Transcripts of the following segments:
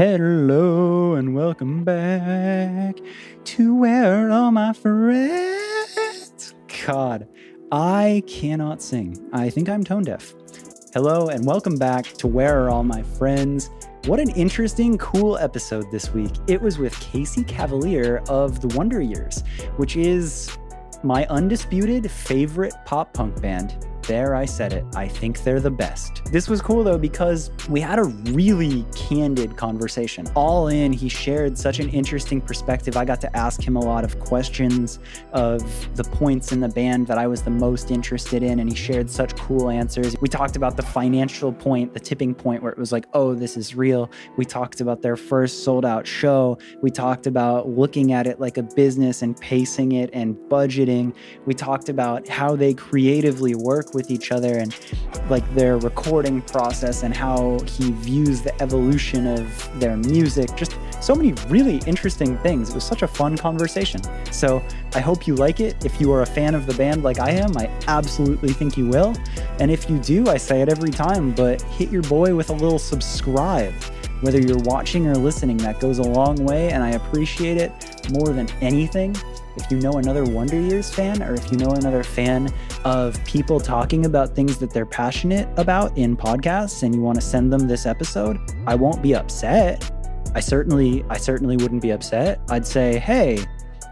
Hello and welcome back to Where Are All My Friends? God, I cannot sing. I think I'm tone deaf. Hello and welcome back to Where Are All My Friends? What an interesting, cool episode this week. It was with Casey Cavalier of the Wonder Years, which is my undisputed favorite pop punk band. There, I said it. I think they're the best. This was cool though because we had a really candid conversation. All in, he shared such an interesting perspective. I got to ask him a lot of questions of the points in the band that I was the most interested in, and he shared such cool answers. We talked about the financial point, the tipping point where it was like, oh, this is real. We talked about their first sold out show. We talked about looking at it like a business and pacing it and budgeting. We talked about how they creatively work with with each other and like their recording process and how he views the evolution of their music. Just so many really interesting things. It was such a fun conversation. So I hope you like it. If you are a fan of the band like I am, I absolutely think you will. And if you do, I say it every time, but hit your boy with a little subscribe. Whether you're watching or listening, that goes a long way, and I appreciate it more than anything. If you know another Wonder Years fan, or if you know another fan of people talking about things that they're passionate about in podcasts and you want to send them this episode, I won't be upset. I certainly I certainly wouldn't be upset. I'd say, "Hey,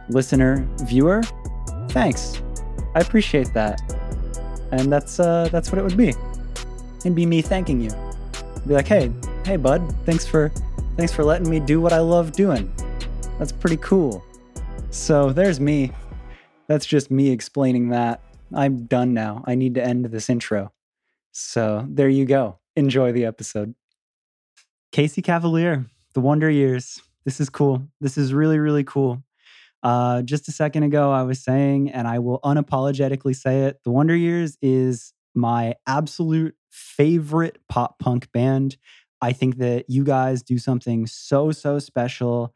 listener, viewer, thanks. I appreciate that." And that's uh that's what it would be. It'd be me thanking you. Be like, "Hey, hey bud, thanks for thanks for letting me do what I love doing." That's pretty cool. So there's me. That's just me explaining that. I'm done now. I need to end this intro. So there you go. Enjoy the episode. Casey Cavalier, The Wonder Years. This is cool. This is really, really cool. Uh, just a second ago, I was saying, and I will unapologetically say it The Wonder Years is my absolute favorite pop punk band. I think that you guys do something so, so special.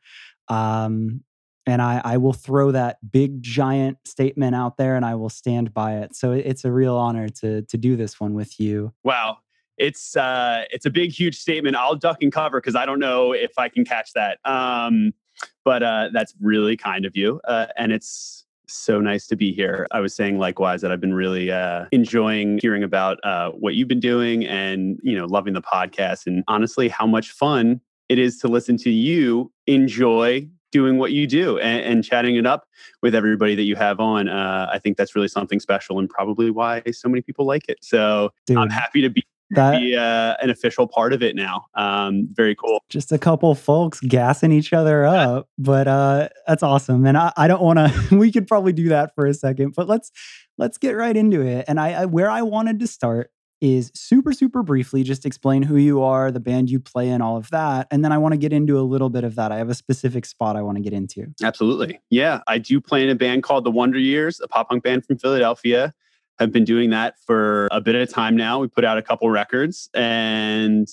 Um, and I, I will throw that big giant statement out there and I will stand by it. So it's a real honor to to do this one with you. Wow. It's uh it's a big huge statement. I'll duck and cover because I don't know if I can catch that. Um but uh that's really kind of you. Uh and it's so nice to be here. I was saying likewise that I've been really uh, enjoying hearing about uh, what you've been doing and you know loving the podcast and honestly how much fun it is to listen to you enjoy doing what you do and, and, chatting it up with everybody that you have on. Uh, I think that's really something special and probably why so many people like it. So Dude, I'm happy to be, that, be uh, an official part of it now. Um, very cool. Just a couple folks gassing each other up, but uh, that's awesome. And I, I don't want to. we could probably do that for a second, but let's let's get right into it. And I, I where I wanted to start is super, super briefly just explain who you are, the band you play in, all of that. And then I want to get into a little bit of that. I have a specific spot I want to get into. Absolutely. Yeah. I do play in a band called The Wonder Years, a pop punk band from Philadelphia. I've been doing that for a bit of time now. We put out a couple records and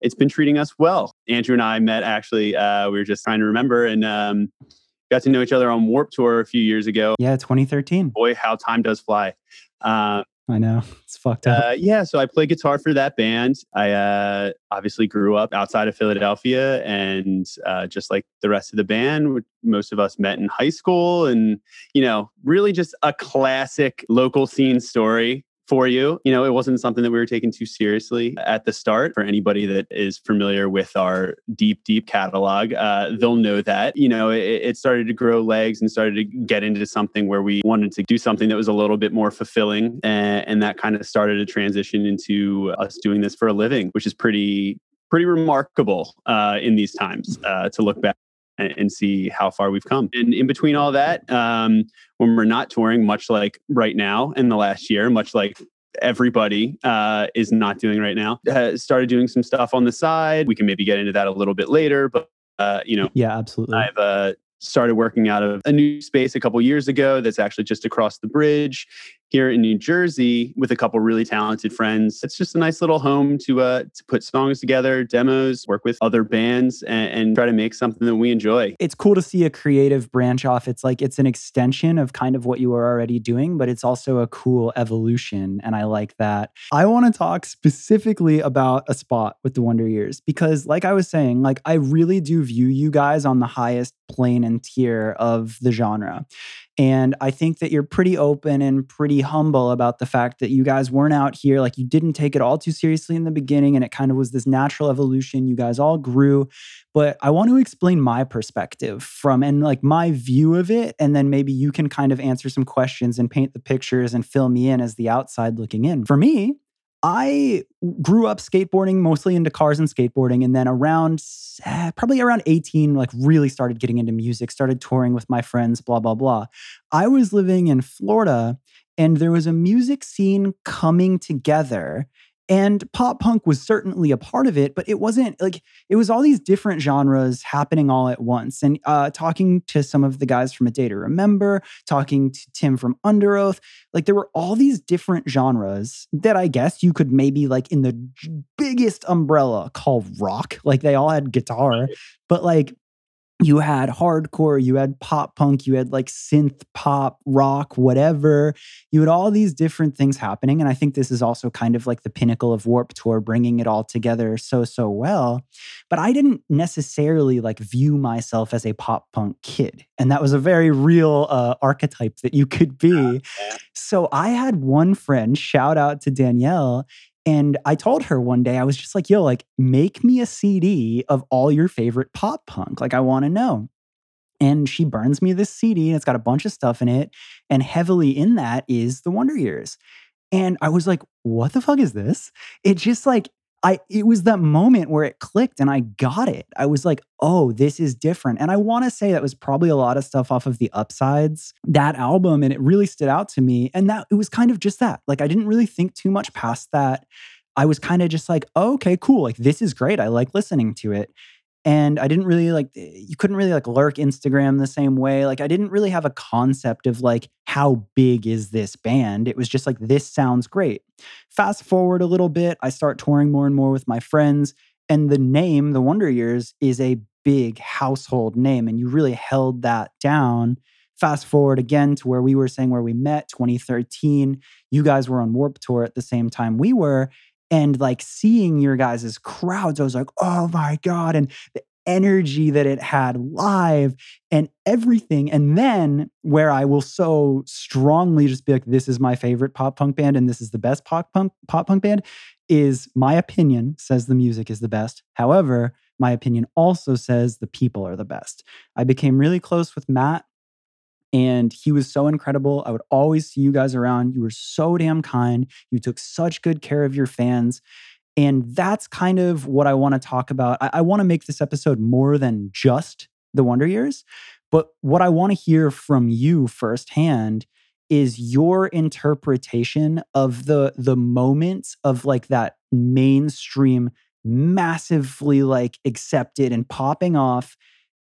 it's been treating us well. Andrew and I met actually, uh, we were just trying to remember and um, got to know each other on Warped Tour a few years ago. Yeah, 2013. Boy, how time does fly. Uh, I know it's fucked up. Uh, yeah, so I play guitar for that band. I uh, obviously grew up outside of Philadelphia, and uh, just like the rest of the band, most of us met in high school, and you know, really just a classic local scene story for you. You know, it wasn't something that we were taking too seriously at the start. For anybody that is familiar with our deep, deep catalog, uh, they'll know that. You know, it, it, started to grow legs and started to get into something where we wanted to do something that was a little bit more fulfilling. And, and that kind of started a transition into us doing this for a living, which is pretty pretty remarkable uh, in these times uh, to look back and, see how far we've come. And in between all that, um, when we're not touring, much like right now in the last year, much like everybody uh, is not doing right now, uh, started doing some stuff on the side. We can maybe get into that a little bit later, but uh, you know, yeah, absolutely. I've uh, started working out of a new space a couple years ago that's actually just across the bridge here in New Jersey with a couple really talented friends. It's just a nice little home to uh, to put songs together, demos, work with other bands, and, and try to make something that we enjoy. It's cool to see a creative branch off. It's like it's an extension of kind of what you were already doing, but it's also a cool evolution, and I like that. I want to talk specifically about a spot with the Wonder Years because, like I was saying, like I really do view you guys on the highest plane and tier of the genre. And I think that you're pretty open and pretty humble about the fact that you guys weren't out here. Like you didn't take it all too seriously in the beginning. And it kind of was this natural evolution. You guys all grew. But I want to explain my perspective from and like my view of it. And then maybe you can kind of answer some questions and paint the pictures and fill me in as the outside looking in. For me, I grew up skateboarding mostly into cars and skateboarding. And then around eh, probably around 18, like really started getting into music, started touring with my friends, blah, blah, blah. I was living in Florida and there was a music scene coming together and pop punk was certainly a part of it, but it wasn't like it was all these different genres happening all at once. And uh, talking to some of the guys from A Day to Remember, talking to Tim from Underoath, like there were all these different genres that I guess you could maybe like in the biggest umbrella call rock. Like they all had guitar, but like you had hardcore, you had pop punk, you had like synth pop, rock, whatever. You had all these different things happening. And I think this is also kind of like the pinnacle of Warped Tour, bringing it all together so, so well. But I didn't necessarily like view myself as a pop punk kid. And that was a very real uh, archetype that you could be. So I had one friend, shout out to Danielle, and I told her one day, I was just like, yo, like, make me a CD of all your favorite pop punk. Like, I want to know. And she burns me this CD and it's got a bunch of stuff in it. And heavily in that is the Wonder Years. And I was like, what the fuck is this? It just like, I it was that moment where it clicked and I got it. I was like, "Oh, this is different." And I want to say that was probably a lot of stuff off of the upsides that album and it really stood out to me and that it was kind of just that. Like I didn't really think too much past that. I was kind of just like, oh, "Okay, cool. Like this is great. I like listening to it." And i didn't really like you couldn't really like lurk instagram the same way like i didn't really have a concept of like how big is this band it was just like this sounds great. Fast forward a little bit i start touring more and more with my friends and the name the wonder years is a big household name and you really held that down. Fast forward again to where we were saying where we met 2013 you guys were on warped tour at the same time we were and like seeing your guys' crowds, I was like, oh my God. And the energy that it had live and everything. And then where I will so strongly just be like, this is my favorite pop punk band and this is the best pop punk pop punk band is my opinion says the music is the best. However, my opinion also says the people are the best. I became really close with Matt and he was so incredible. I would always see you guys around. You were so damn kind. You took such good care of your fans. And that's kind of what I want to talk about. I, I want to make this episode more than just the Wonder Years. But what I want to hear from you firsthand is your interpretation of the the moments of like that mainstream massively like accepted and popping off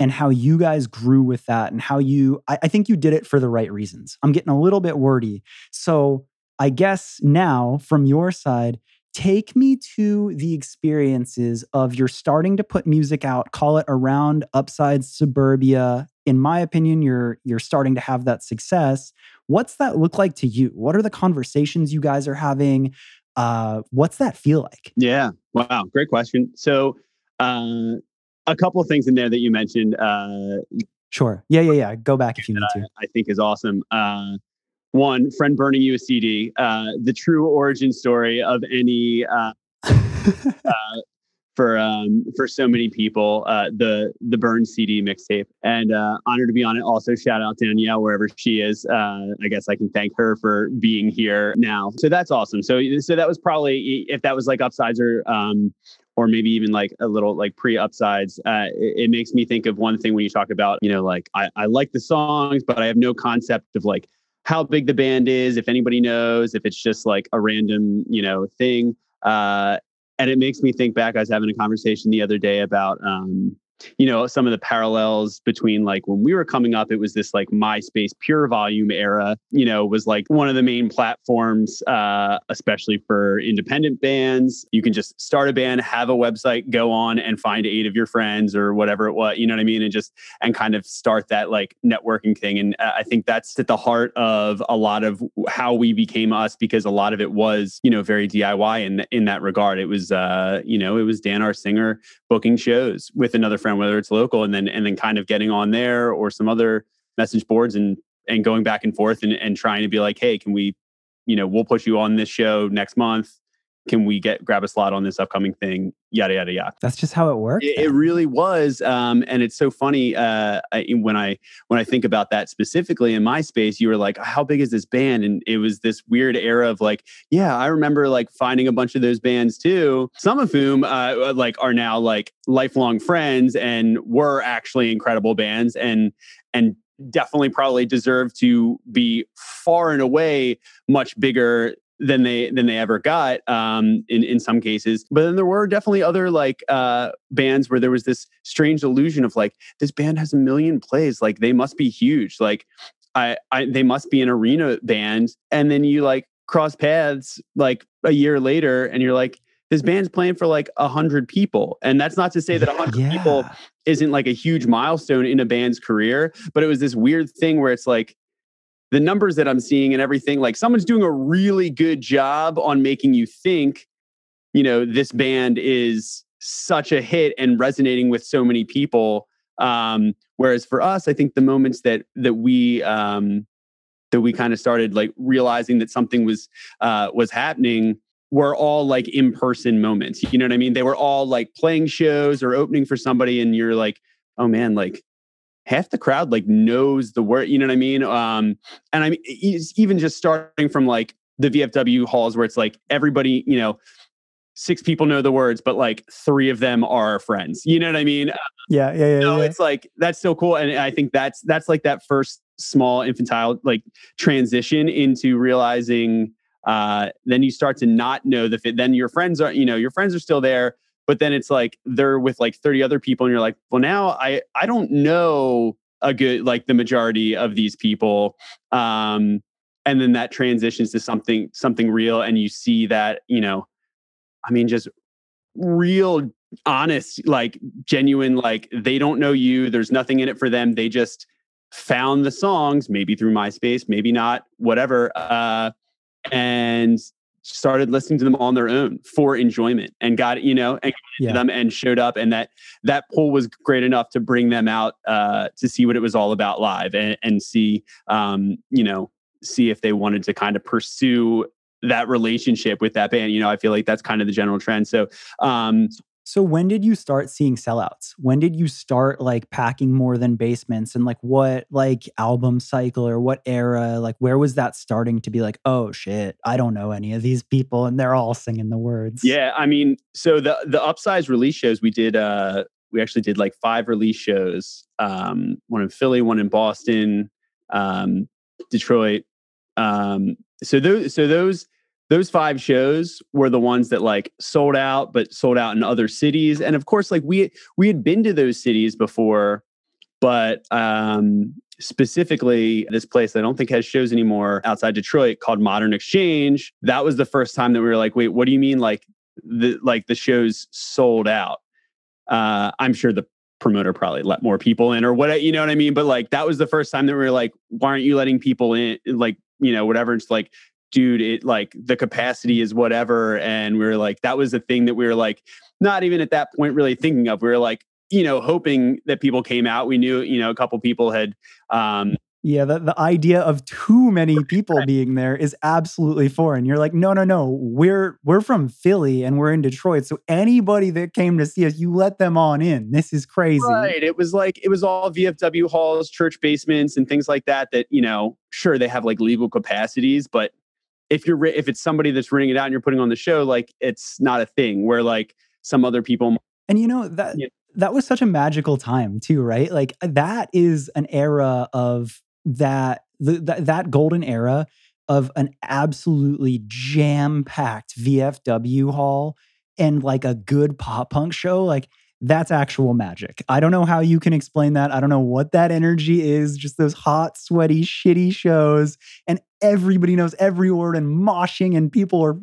and how you guys grew with that and how you, I, I, think you did it for the right reasons. I'm getting a little bit wordy. So I guess now from your side, take me to the experiences of you're starting to put music out, call it around upside suburbia. In my opinion, you're you're starting to have that success. What's that look like to you? What are the conversations you guys are having? Uh, what's that feel like? Yeah. Wow. Great question. So uh, a couple of things in there that you mentioned. Uh, sure. Yeah, yeah, yeah. Go back if you need to. I, think is awesome. Uh, one friend burning you a CD, uh, the true origin story of any uh, uh, for um, for so many people. Uh, the the burn CD mixtape, and uh, honored to be on it. Also, shout out Danielle wherever she is. Uh, I guess I can thank her for being here now. So that's awesome. So so that was probably if that was like upsides or um, or maybe even like a little like pre upsides. Uh, it, it, makes me think of one thing when you talk about, you know, like I, I like the songs, but I have no concept of like how big the band is, if anybody knows, if it's just like a random, you know, thing. Uh, and it makes me think back. I was having a conversation the other day about um, you know, some of the parallels between like when we were coming up, it was this like MySpace PureVolume era, you know, was like one of the main platforms, uh, especially for independent bands. You can just start a band, have a website, go on and find eight of your friends or whatever it was, you know what I mean? And just, and kind of start that like networking thing. And uh, I think that's at the heart of a lot of how we became us because a lot of it was, you know, very DIY in, in that regard. It was, uh, you know, it was Dan, our singer, booking shows with another friend, whether it's local and then, and then kind of getting on there or some other message boards and, and going back and forth and, and trying to be like, Hey, can we, you know, we'll put you on this show next month can we get grab a slot on this upcoming thing? Yada yada yada. That's just how it worked it, it really was um, and it's so funny uh, I, when i when i think about that specifically in MySpace you were like how big is this band? And it was this weird era of like yeah i remember like finding a bunch of those bands too some of whom uh, like are now like lifelong friends and were actually incredible bands and and definitely probably deserve to be far and away much bigger than they than they ever got um, in in some cases. But then there were definitely other like uh, bands where there was this strange illusion of like this band has a million plays, like they must be huge, like I, I they must be an arena band. And then you like cross paths like a year later, and you're like this band's playing for like a hundred people, and that's not to say that a hundred yeah. people isn't like a huge milestone in a band's career, but it was this weird thing where it's like the numbers that I'm seeing and everything, like someone's doing a really good job on making you think, you know, this band is such a hit and resonating with so many people. Um, whereas for us, I think the moments that that we um, that we kind of started like realizing that something was uh, was happening were all like in person moments. You know what I mean? They were all like playing shows or opening for somebody, and you're like, oh man, like half the crowd like knows the word you know what i mean um and i mean even just starting from like the vfw halls where it's like everybody you know six people know the words but like three of them are friends you know what i mean yeah yeah yeah, know, yeah. it's like that's so cool and i think that's that's like that first small infantile like transition into realizing uh then you start to not know the fit then your friends are you know your friends are still there but then it's like they're with like 30 other people and you're like well now i i don't know a good like the majority of these people um and then that transitions to something something real and you see that you know i mean just real honest like genuine like they don't know you there's nothing in it for them they just found the songs maybe through myspace maybe not whatever uh and started listening to them on their own for enjoyment and got you know and yeah. them and showed up and that that pull was great enough to bring them out uh, to see what it was all about live and, and see um, you know see if they wanted to kind of pursue that relationship with that band you know i feel like that's kind of the general trend so um so when did you start seeing sellouts? When did you start like packing more than basements and like what like album cycle or what era? Like where was that starting to be like, oh shit, I don't know any of these people and they're all singing the words. Yeah, I mean, so the the upsides release shows we did uh we actually did like five release shows. Um one in Philly, one in Boston, um Detroit. Um so those so those those five shows were the ones that like sold out but sold out in other cities. And of course like we we had been to those cities before but um specifically this place i don't think has shows anymore outside detroit called modern exchange. That was the first time that we were like wait what do you mean like the like the shows sold out? Uh i'm sure the promoter probably let more people in or what you know what i mean? But like that was the first time that we were like why aren't you letting people in? Like you know whatever. It's like dude, it like the capacity is whatever. And we were like, that was the thing that we were like, not even at that point really thinking of. We were like, you know, hoping that people came out. We knew, you know, a couple people had um yeah, the, the idea of too many people being there is absolutely foreign. You're like, no, no, no. We're we're from Philly and we're in Detroit. So anybody that came to see us, you let them on in. This is crazy. Right. It was like it was all VFW halls, church basements, and things like that. That, you know, sure they have like legal capacities, but if you're if it's somebody that's renting it out and you're putting on the show, like it's not a thing where like some other people. And you know that you know, that was such a magical time too, right? Like uh, that is an era of that the, that, that golden era of an absolutely jam packed VFW hall and like a good pop punk show. Like that's actual magic. I don't know how you can explain that. I don't know what that energy is. Just those hot, sweaty, shitty shows, and everybody knows every word and moshing, and people are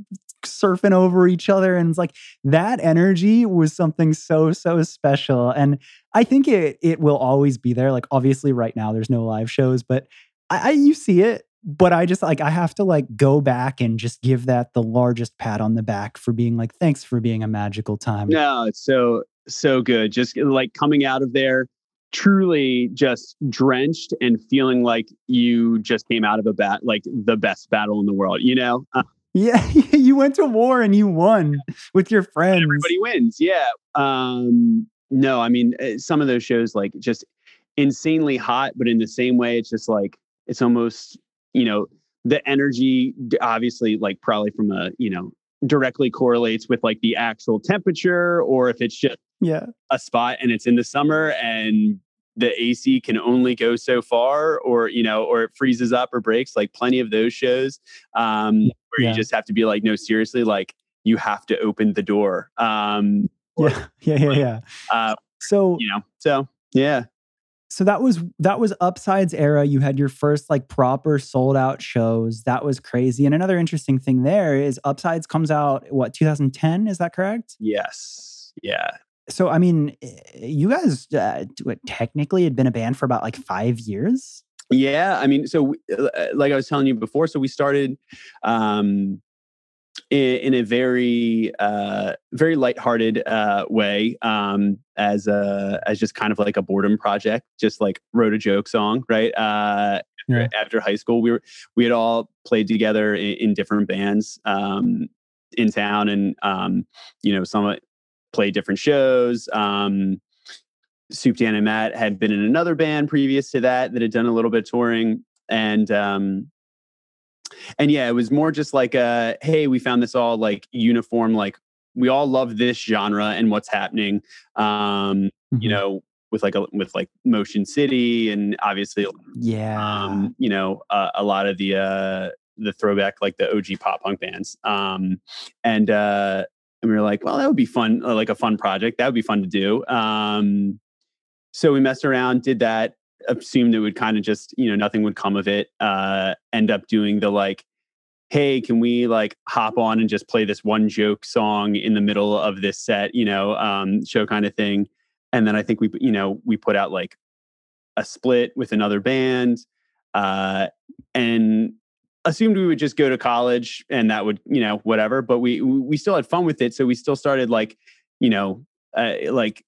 surfing over each other. And it's like that energy was something so, so special. And I think it it will always be there. Like obviously, right now there's no live shows, but I, I you see it but I just like I have to like go back and just give that the largest pat on the back for being like thanks for being a magical time. No, it's so so good. Just like coming out of there truly just drenched and feeling like you just came out of a bat like the best battle in the world, you know? Uh, yeah, you went to war and you won with your friends. Everybody wins. Yeah. Um no, I mean eh, some of those shows like just insanely hot, but in the same way it's just like it's almost you know the energy obviously like probably from a you know directly correlates with like the actual temperature or if it's just yeah. a spot and it's in the summer and the AC can only go so far or you know or it freezes up or breaks like plenty of those shows um where yeah. you just have to be like no seriously like you have to open the door um or, yeah. Yeah yeah yeah. uh, so you know so yeah. So that was that was upsides era you had your first like proper sold out shows that was crazy and another interesting thing there is upsides comes out what 2010 is that correct? Yes yeah so i mean you guys uh, technically had been a band for about like five years yeah i mean so uh, like i was telling you before so we started um in, in a very uh, very lighthearted uh, way um, as a as just kind of like a boredom project, just like wrote a joke song, right? Uh, yeah. After high school, we were we had all played together in, in different bands um, in town, and um, you know some played different shows. Um, Soup Dan and Matt had been in another band previous to that that had done a little bit of touring, and um, and yeah, it was more just like a hey, we found this all like uniform, like we all love this genre and what's happening. Um, mm-hmm. you know, with like a with like Motion City and obviously yeah, um, you know, uh, a lot of the uh the throwback like the OG pop punk bands. Um, and uh and we were like, well, that would be fun, uh, like a fun project. That would be fun to do. Um, so we messed around, did that, assumed it would kind of just you know nothing would come of it uh end up doing the like hey can we like hop on and just play this one joke song in the middle of this set you know um show kind of thing and then i think we you know we put out like a split with another band uh and assumed we would just go to college and that would you know whatever but we we still had fun with it. So we still started like you know uh, like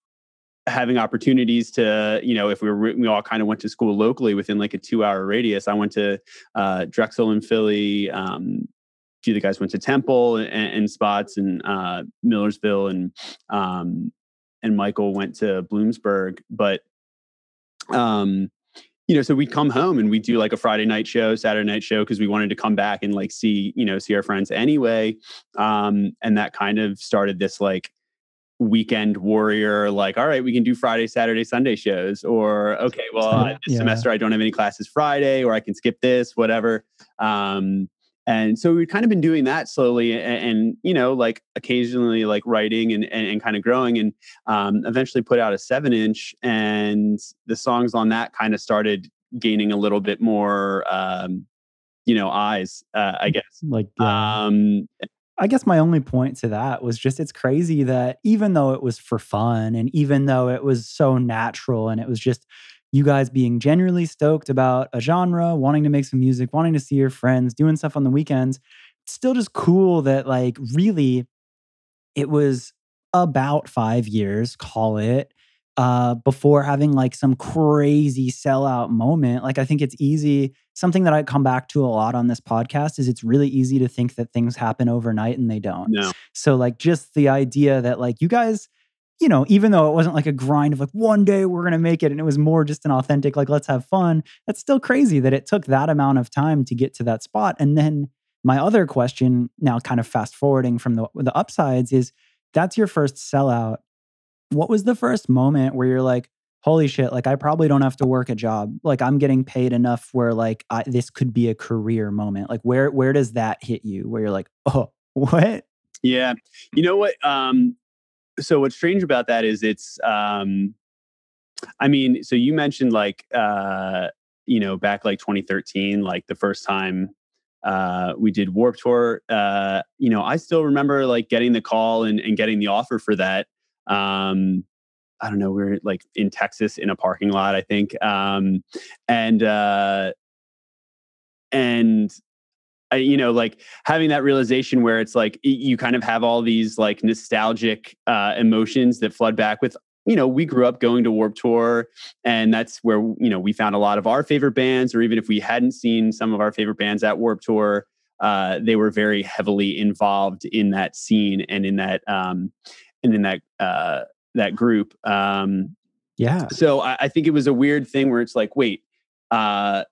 having opportunities to you know if we were we all kind of went to school locally within like a two hour radius i went to uh, drexel in philly um, a few of the guys went to temple and, and spots and uh, millersville and um, and michael went to bloomsburg but um you know so we'd come home and we'd do like a friday night show saturday night show because we wanted to come back and like see you know see our friends anyway. Um and that kind of started this like weekend warrior like all right we can do friday saturday sunday shows or okay well uh, this yeah. semester i don't have any classes friday or i can skip this whatever. Um and so we've kind of been doing that slowly and, and you know like occasionally like writing and, and, and kind of growing and um, eventually put out a seven inch and the songs on that kind of started gaining a little bit more um, you know eyes uh, i guess. like um I guess my only point to that was just it's crazy that even though it was for fun and even though it was so natural and it was just you guys being genuinely stoked about a genre, wanting to make some music, wanting to see your friends, doing stuff on the weekends, it's still just cool that like really it was about 5 years, call it, uh, before having like some crazy sellout moment. Like, I think it's easy. Something that I come back to a lot on this podcast is it's really easy to think that things happen overnight and they don't. No. So, like, just the idea that, like, you guys, you know, even though it wasn't like a grind of like one day we're going to make it and it was more just an authentic, like, let's have fun, that's still crazy that it took that amount of time to get to that spot. And then my other question, now kind of fast forwarding from the, the upsides, is that's your first sellout what was the first moment where you're like, holy shit, like I probably don't have to work a job. Like I'm getting paid enough where like I, this could be a career moment. Like where where does that hit you where you're like, "Oh, what?" Yeah. You know what um so what's strange about that is it's um I mean, so you mentioned like uh you know, back like 2013, like the first time uh we did Warped Tour, uh, you know, I still remember like getting the call and, and getting the offer for that. Um I don't know, we are like in Texas in a parking lot, I think. Um and uh and I, you know, like having that realization where it's like you kind of have all these like nostalgic uh, emotions that flood back with you know, we grew up going to Warped Tour, and that's where you know we found a lot of our favorite bands. Or even if we hadn't seen some of our favorite bands at Warped Tour, uh, they were very heavily involved in that scene and in that um, and in that uh, that group. Um, yeah. So I, I think it was a weird thing where it's like, wait, uh,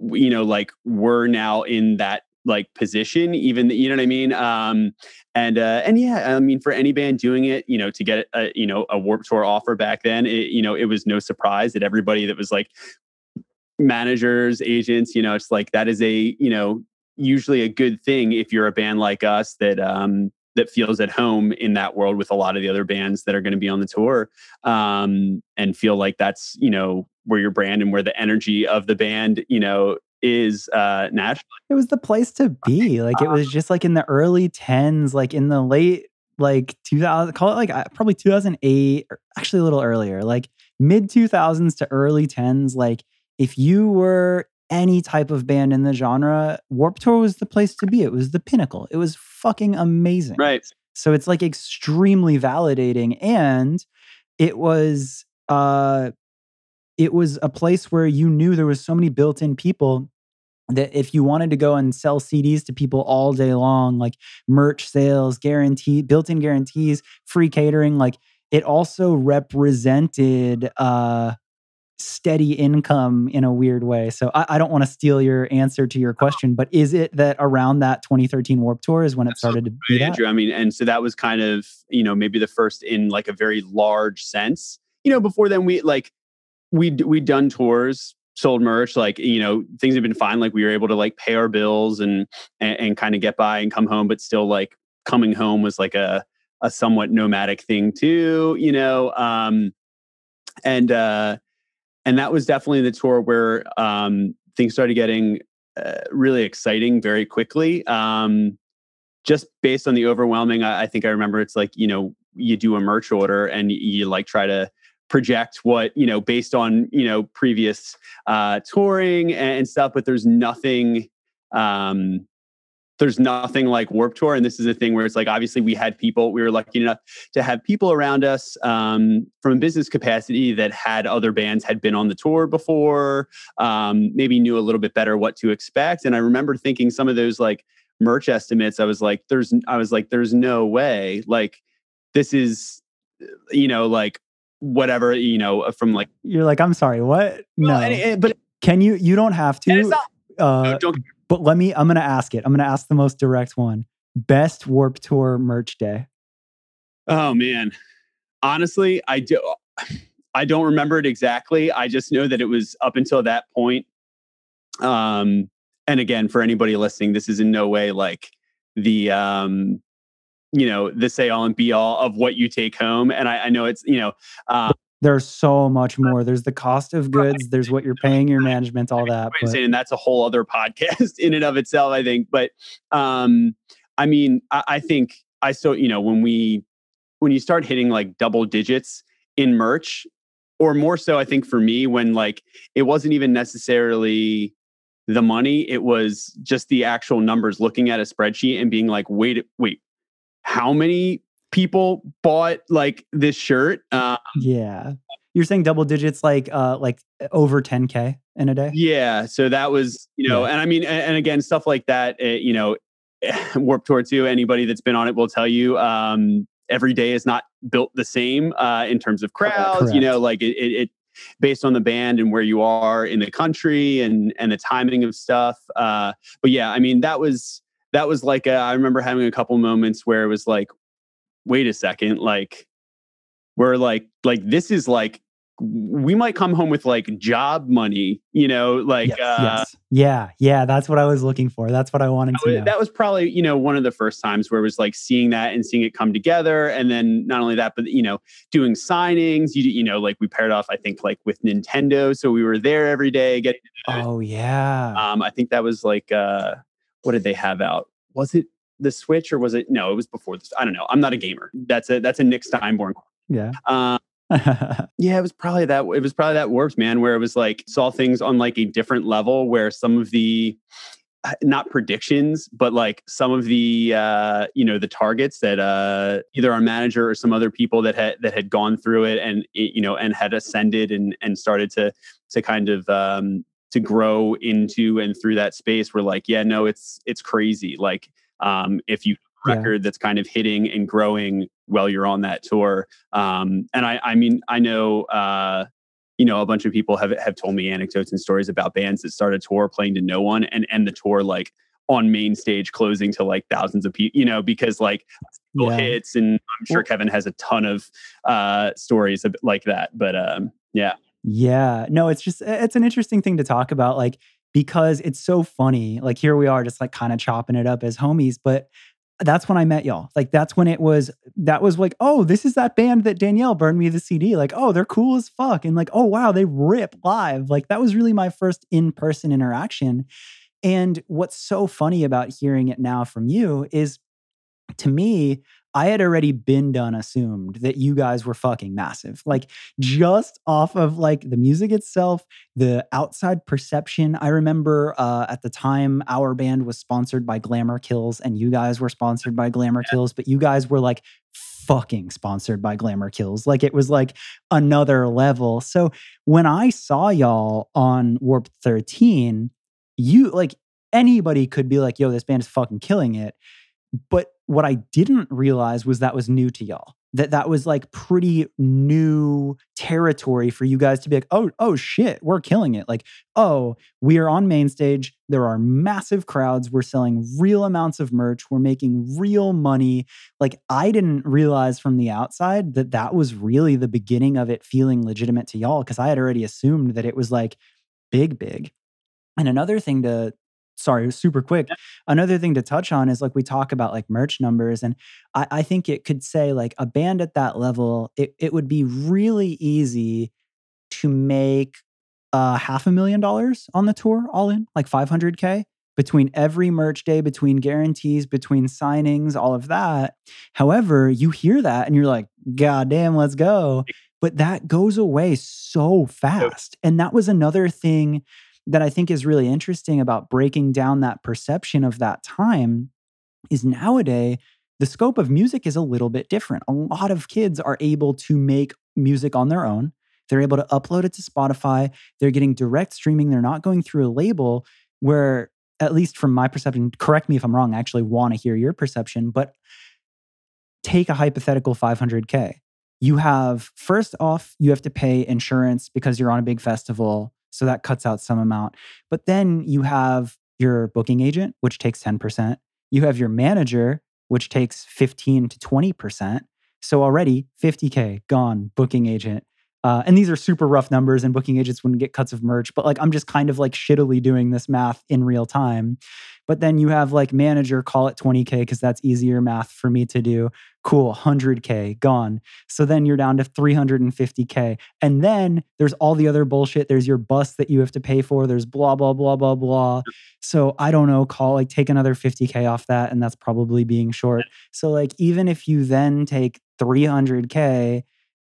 you know, like we're now in that like position even you know what i mean? Um and uh and yeah i mean for any band doing it you know to get a you know a warped tour offer back then it, you know it was no surprise that everybody that was like managers agents you know it's like that is a you know usually a good thing if you're a band like us that um that feels at home in that world with a lot of the other bands that are going to be on the tour um and feel like that's you know where your brand and where the energy of the band you know is uh Nashville. It was the place to be. Like it was just like in the early 10s, like in the late like 2000 call it like uh, probably 2008 or actually a little earlier, like mid 2000s to early 10s like if you were any type of band in the genre, Warped Tour was the place to be. It was the pinnacle. It was fucking amazing. Right. So it's like extremely validating and it was uh it was a place where you knew there was so many built-in people that if you wanted to go and sell CDs to people all day long, like merch sales, guarantee, built-in guarantees, free catering, like it also represented uh steady income in a weird way. So I, I don't want to steal your answer to your question, but is it that around that 2013 Warped Tour is when it started to be Andrew, I mean, and so that was kind of, you know, maybe the first in like a very large sense. You know, before then we like we we done tours sold merch like you know things have been fine like we were able to like pay our bills and and, and kind of get by and come home but still like coming home was like a a somewhat nomadic thing too you know um and uh and that was definitely the tour where um things started getting uh, really exciting very quickly um just based on the overwhelming I, I think i remember it's like you know you do a merch order and you like try to project what you know based on you know previous uh, touring and stuff but there's nothing um, there's nothing like warped tour. And this is a thing where it's like obviously we had people we were lucky enough to have people around us um, from a business capacity that had other bands had been on the tour before um, maybe knew a little bit better what to expect. And i remember thinking some of those like merch estimates i was like there's i was like there's no way like this is you know like whatever you know uh, from like you're like i'm sorry what? No. but can you you don't have to not, uh, no, but let me i'm gonna ask it. I'm gonna ask the most direct one. Best warped tour merch day. Oh man. Honestly i do i don't remember it exactly. I just know that it was up until that point. Um and again for anybody listening this is in no way like the um you know the say all and be all of what you take home and i, I know it's you know uh, there's so much more. There's the cost of goods there's what you're paying your management all that but. and that's a whole other podcast in and of itself i think but um i mean I, I think i still you know when we when you start hitting like double digits in merch or more so i think for me when like it wasn't even necessarily the money it was just the actual numbers looking at a spreadsheet and being like wait wait how many people bought like this shirt. Uh, yeah. You're saying double digits, like uh, like over 10k in a day. Yeah, so that was you know, yeah. and I mean, and, and, again, stuff like that. Uh, you know, Warped Tour two. Anybody that's been on it will tell you um, every day is not built the same uh, in terms of crowds. Correct. You know, like it, it, it, based on the band and where you are in the country and and the timing of stuff. Uh, but yeah, I mean, that was that was like a, I remember having a couple moments where it was like, wait a second, like we're like like this is like we might come home with like job money, you know, like yes, uh, yes. yeah, yeah. That's what I was looking for. That's what I wanted to know. that was probably you know one of the first times where it was like seeing that and seeing it come together, and then not only that, but you know, doing signings. You you know, like we paired off, I think, like with Nintendo, so we were there every day getting. Oh yeah. Um, I think that was like, uh, what did they have out? Was it the Switch or was it? No, it was before this. I don't know. I'm not a gamer. That's a that's a Nick Steinborn. Yeah. Um, yeah, it was probably that. It was probably that warped man, where it was like saw things on like a different level, where some of the uh, not predictions, but like some of the uh, you know the targets that uh, either our manager or some other people that had that had gone through it and you know and had ascended and and started to to kind of um, to grow into and through that space were like, yeah, no, it's it's crazy. Like um, if you record yeah. that's kind of hitting and growing while you're on that tour. Um, and I, I mean, I know, uh, you know, a bunch of people have have told me anecdotes and stories about bands that start a tour playing to no one and end the tour like on main stage closing to like thousands of people, you know, because like yeah. hits and I'm sure Kevin has a ton of uh, stories like that. But um, yeah. Yeah. No, it's just it's an interesting thing to talk about. Like because it's so funny. Like here we are just like kind of chopping it up as homies, but that's when I met y'all. Like that's when it was that was like, oh, this is that band that Danielle burned me the CD. Like, oh, they're cool as fuck. And like, oh wow, they rip live. Like that was really my first in-person interaction. And what's so funny about hearing it now from you is to me, I had already been done assumed that you guys were fucking massive. Like just off of like the music itself, the outside perception. I remember uh, at the time our band was sponsored by Glamour Kills and you guys were sponsored by Glamour yeah. Kills, but you guys were like fucking sponsored by Glamour Kills. Like it was like another level. So when I saw y'all on Warp 13, you like anybody could be like, yo, this band is fucking killing it. But what I didn't realize was that was new to y'all. That that was like pretty new territory for you guys to be like, oh, oh shit, we're killing it. Like, oh, we are on main stage. There are massive crowds. We're selling real amounts of merch. We're making real money. Like, I didn't realize from the outside that that was really the beginning of it feeling legitimate to y'all because I had already assumed that it was like big, big. And another thing to sorry, super quick. Yeah. Another thing to touch on is like we talk about like merch numbers, and I, I think it could say like a band at that level, it, it would be really easy to make uh, half a million dollars on the tour, all in, like 500K between every merch day, between guarantees, between signings, all of that. However, you hear that and you're like, God damn, let's go. But that goes away so fast. And that was another thing that I think is really interesting about breaking down that perception of that time is nowadays the scope of music is a little bit different. A lot of kids are able to make music on their own. They're able to upload it to Spotify. They're getting direct streaming. They're not going through a label where, at least from my perception, correct me if I'm wrong, I actually want to hear your perception, but take a hypothetical 500K. You have, first off, you have to pay insurance because you're on a big festival. So that cuts out some amount. But then you have your booking agent, which takes 10%. You have your manager, which takes 15 to 20%. So already 50K gone, booking agent. Uh, and these are super rough numbers, and booking agents wouldn't get cuts of merch. But like, I'm just kind of like shittily doing this math in real time. But then you have like manager, call it 20K because that's easier math for me to do. Cool, 100K gone. So then you're down to 350K. And then there's all the other bullshit. There's your bus that you have to pay for. There's blah, blah, blah, blah, blah. So I don't know, call like take another 50K off that. And that's probably being short. So like, even if you then take 300K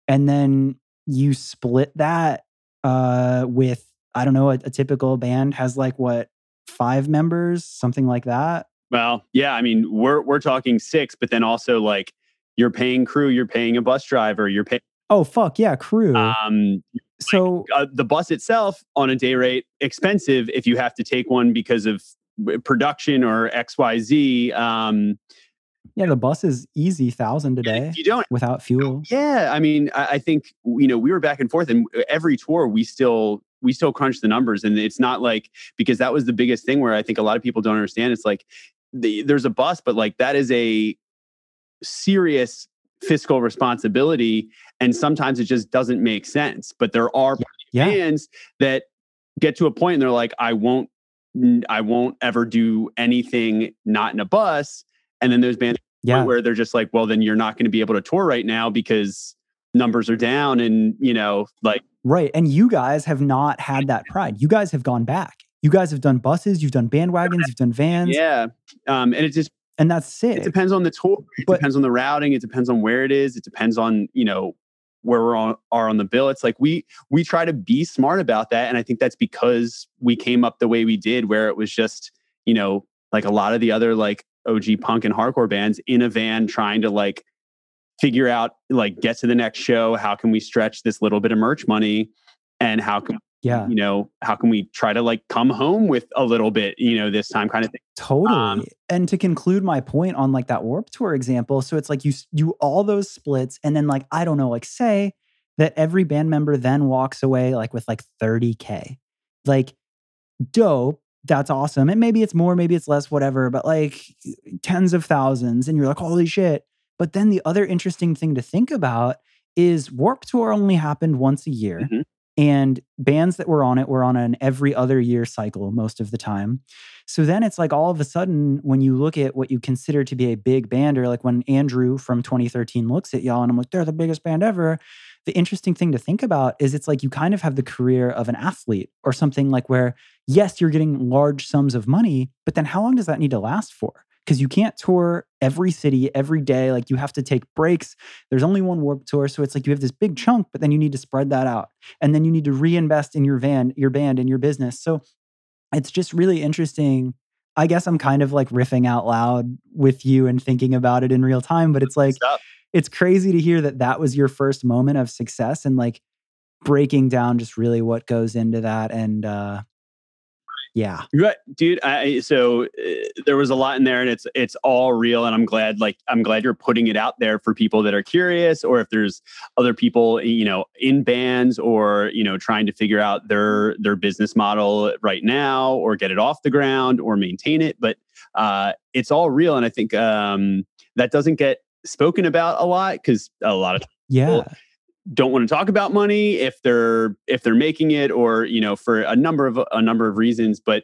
and then you split that uh, with I don't know a, a typical band has like what five members, something like that. Well, yeah, I mean we're we're talking six, but then also like you're paying crew, you're paying a bus driver, you're paying. Oh fuck yeah, crew. Um, so like, uh, the bus itself on a day rate expensive if you have to take one because of production or X Y Z. Um, yeah, the bus is easy thousand a day. You don't without fuel. Yeah, I mean, I, I, think you know we were back and forth, and uh, every tour we still we still crunch the numbers, and it's not like because that was the biggest thing where I think a lot of people don't understand. It's like the, there's a bus, but like that is a serious fiscal responsibility and sometimes it just doesn't make sense but there are Yeah. bands that get to a point and they're like i won't i won't ever do anything not in a bus and then there's bands Yeah. where they're just like well then you're not going to be able to tour right now because numbers are down and you know like Right. And you guys have not had that pride. You guys have gone back. You guys have done buses, you've done bandwagons, you've done vans, yeah um and it just and that's it. it depends on the tour. It But- depends on the routing. It depends on where it is. It depends on you know where we're on are on the bill. It's like we we try to be smart about that and i think that's because we came up the way we did where it was just you know like a lot of the other like og punk and hardcore bands in a van trying to like figure out like get to the next show. How can we stretch this little bit of merch money? And how can yeah. you know how can we try to like come home with a little bit you know this time kind of thing Totally. Um, and to conclude my point on like that warped tour example, so it's like you do all those splits and then like I don't know, like say that every band member then walks away like with like 30k. Like dope, that's awesome. And maybe it's more, maybe it's less, whatever, but like tens of thousands and you're like holy shit. But then the other interesting thing to think about is Warped Tour only happened once a year. Mhm. And bands that were on it were on an every other year cycle most of the time. So then it's like all of a sudden, when you look at what you consider to be a big band, or like when Andrew from 2013 looks at y'all and I'm like, they're the biggest band ever. The interesting thing to think about is it's like you kind of have the career of an athlete or something like where, yes, you're getting large sums of money, but then how long does that need to last for? Because you can't tour every city every day. Like you have to take breaks. There's only one warped tour. So it's like you have this big chunk, but then you need to spread that out. And then you need to reinvest in your van, your band, and your business. So it's just really interesting. I guess I'm kind of like riffing out loud with you and thinking about it in real time, but it's like Stuff. it's crazy to hear that that was your first moment of success and like breaking down just really what goes into that and uh yeah Right, dude. I so uh, there was a lot in there, and it's it's all real. And I'm glad, like, I'm glad you're putting it out there for people that are curious, or if there's other people, you know, in bands, or you know, trying to figure out their their business model right now, or get it off the ground, or maintain it. But uh, it's all real, and I think um, that doesn't get spoken about a lot because a lot of yeah don't want to talk about money if they're if they're making it or you know for a number of a number of reasons but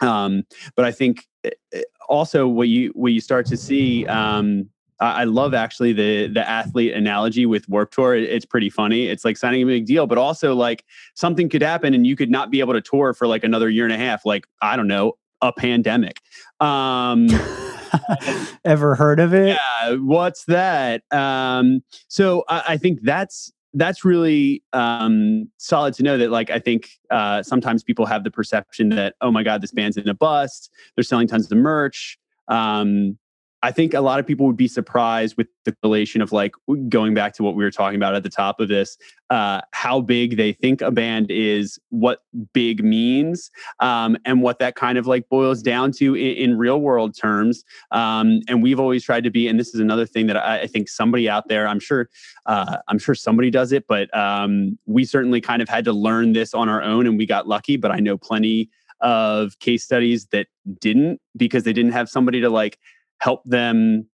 um but i think eh, eh, also what you what you start to see um I I love actually the the athlete analogy with Warped Tour. It's pretty funny. It's like signing a big deal, but also like something could happen and you could not be able to tour for like another year and a half. Like I don't know, a pandemic. Um, ever heard of it yeah, what's that? Um, so I, I think that's that's really um, solid to know that. Like, I think uh, sometimes people have the perception that, oh my god, this band's in a bust. They're selling tons of merch. Um, I think a lot of people would be surprised with the relation of like going back to what we were talking about at the top of this, uh, how big they think a band is, what big means, um, and what that kind of like boils down to in, in real world terms. Um, and we've always tried to be, and this is another thing that I, I think somebody out there, I'm sure, uh, I'm sure somebody does it, but um, we certainly kind of had to learn this on our own, and we got lucky. But I know plenty of case studies that didn't because they didn't have somebody to like help them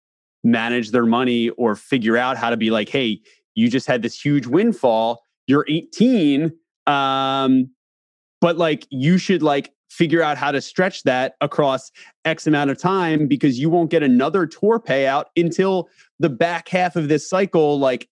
manage their money or figure out how to be like, hey, you just had this huge windfall. You're 18. Um, but like you should like figure out how to stretch that across X amount of time because you won't get another tour payout until the back half of this cycle, like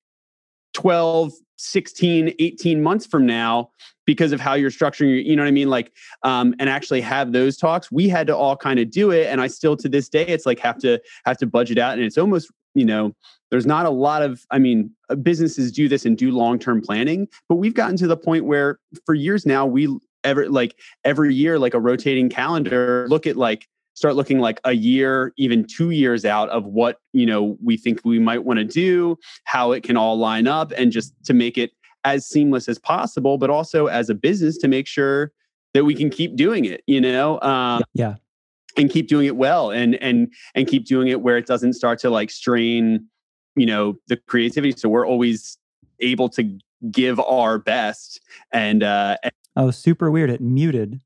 12, 16, 18 months from now, because of how you're structuring your, you know what I mean? Like, um, and actually have those talks. We had to all kind of do it. And I still to this day, it's like have to have to budget out. And it's almost, you know, there's not a lot of, I mean, uh, businesses do this and do long-term planning, but we've gotten to the point where for years now, we ever like every year, like a rotating calendar, look at like start looking like a year, even two years out of what, you know, we think we might want to do, how it can all line up and just to make it as seamless as possible, but also as a business to make sure that we can keep doing it, you know? Um, yeah and keep doing it well and and and keep doing it where it doesn't start to like strain you know the creativity so we're always able to give our best and uh and oh super weird it muted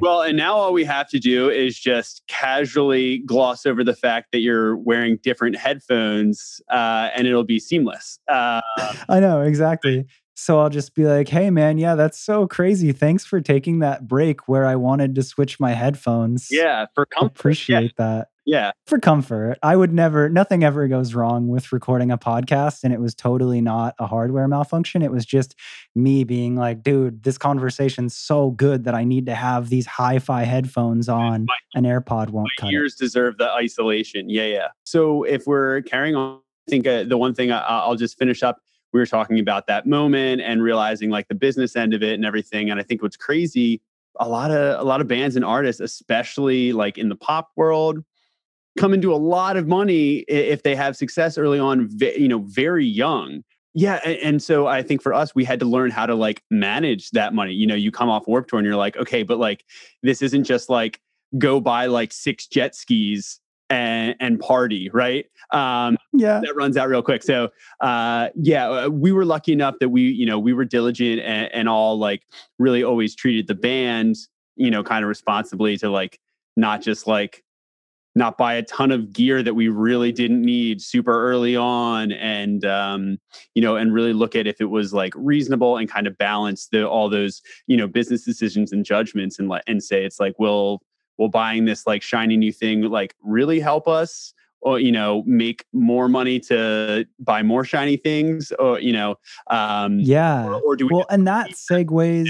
Well, and now all we have to do is just casually gloss over the fact that you're wearing different headphones uh, and it'll be seamless. Uh, I know, exactly. So I'll just be like, hey, man, yeah, that's so crazy. Thanks for taking that break where I wanted to switch my headphones. Yeah, for comfort. Appreciate yeah. that. Yeah. For comfort. I would never, nothing ever goes wrong with recording a podcast. And it was totally not a hardware malfunction. It was just me being like, dude, this conversation's so good that I need to have these hi fi headphones on. My, An AirPod won't my cut. Ears it. deserve the isolation. Yeah. Yeah. So if we're carrying on, I think uh, the one thing I, I'll just finish up we were talking about that moment and realizing like the business end of it and everything. And I think what's crazy, a lot of a lot of bands and artists, especially like in the pop world, come into a lot of money if they have success early on, you know, very young. Yeah, and so I think for us, we had to learn how to like manage that money. You know, you come off Warped Tour and you're like, okay, but like this isn't just like go buy like six jet skis and, and party, right? Um, yeah, that runs out real quick. So, uh, yeah, uh, we were lucky enough that we, you know, we were diligent and, and all like really always treated the band, you know, kind of responsibly to like not just like not buy a ton of gear that we really didn't need super early on and um, you know and really look at if it was like reasonable and kind of balance the all those you know business decisions and judgments and let and say it's like will will buying this like shiny new thing like really help us or you know make more money to buy more shiny things? or you know um yeah. or, or do we well and that segues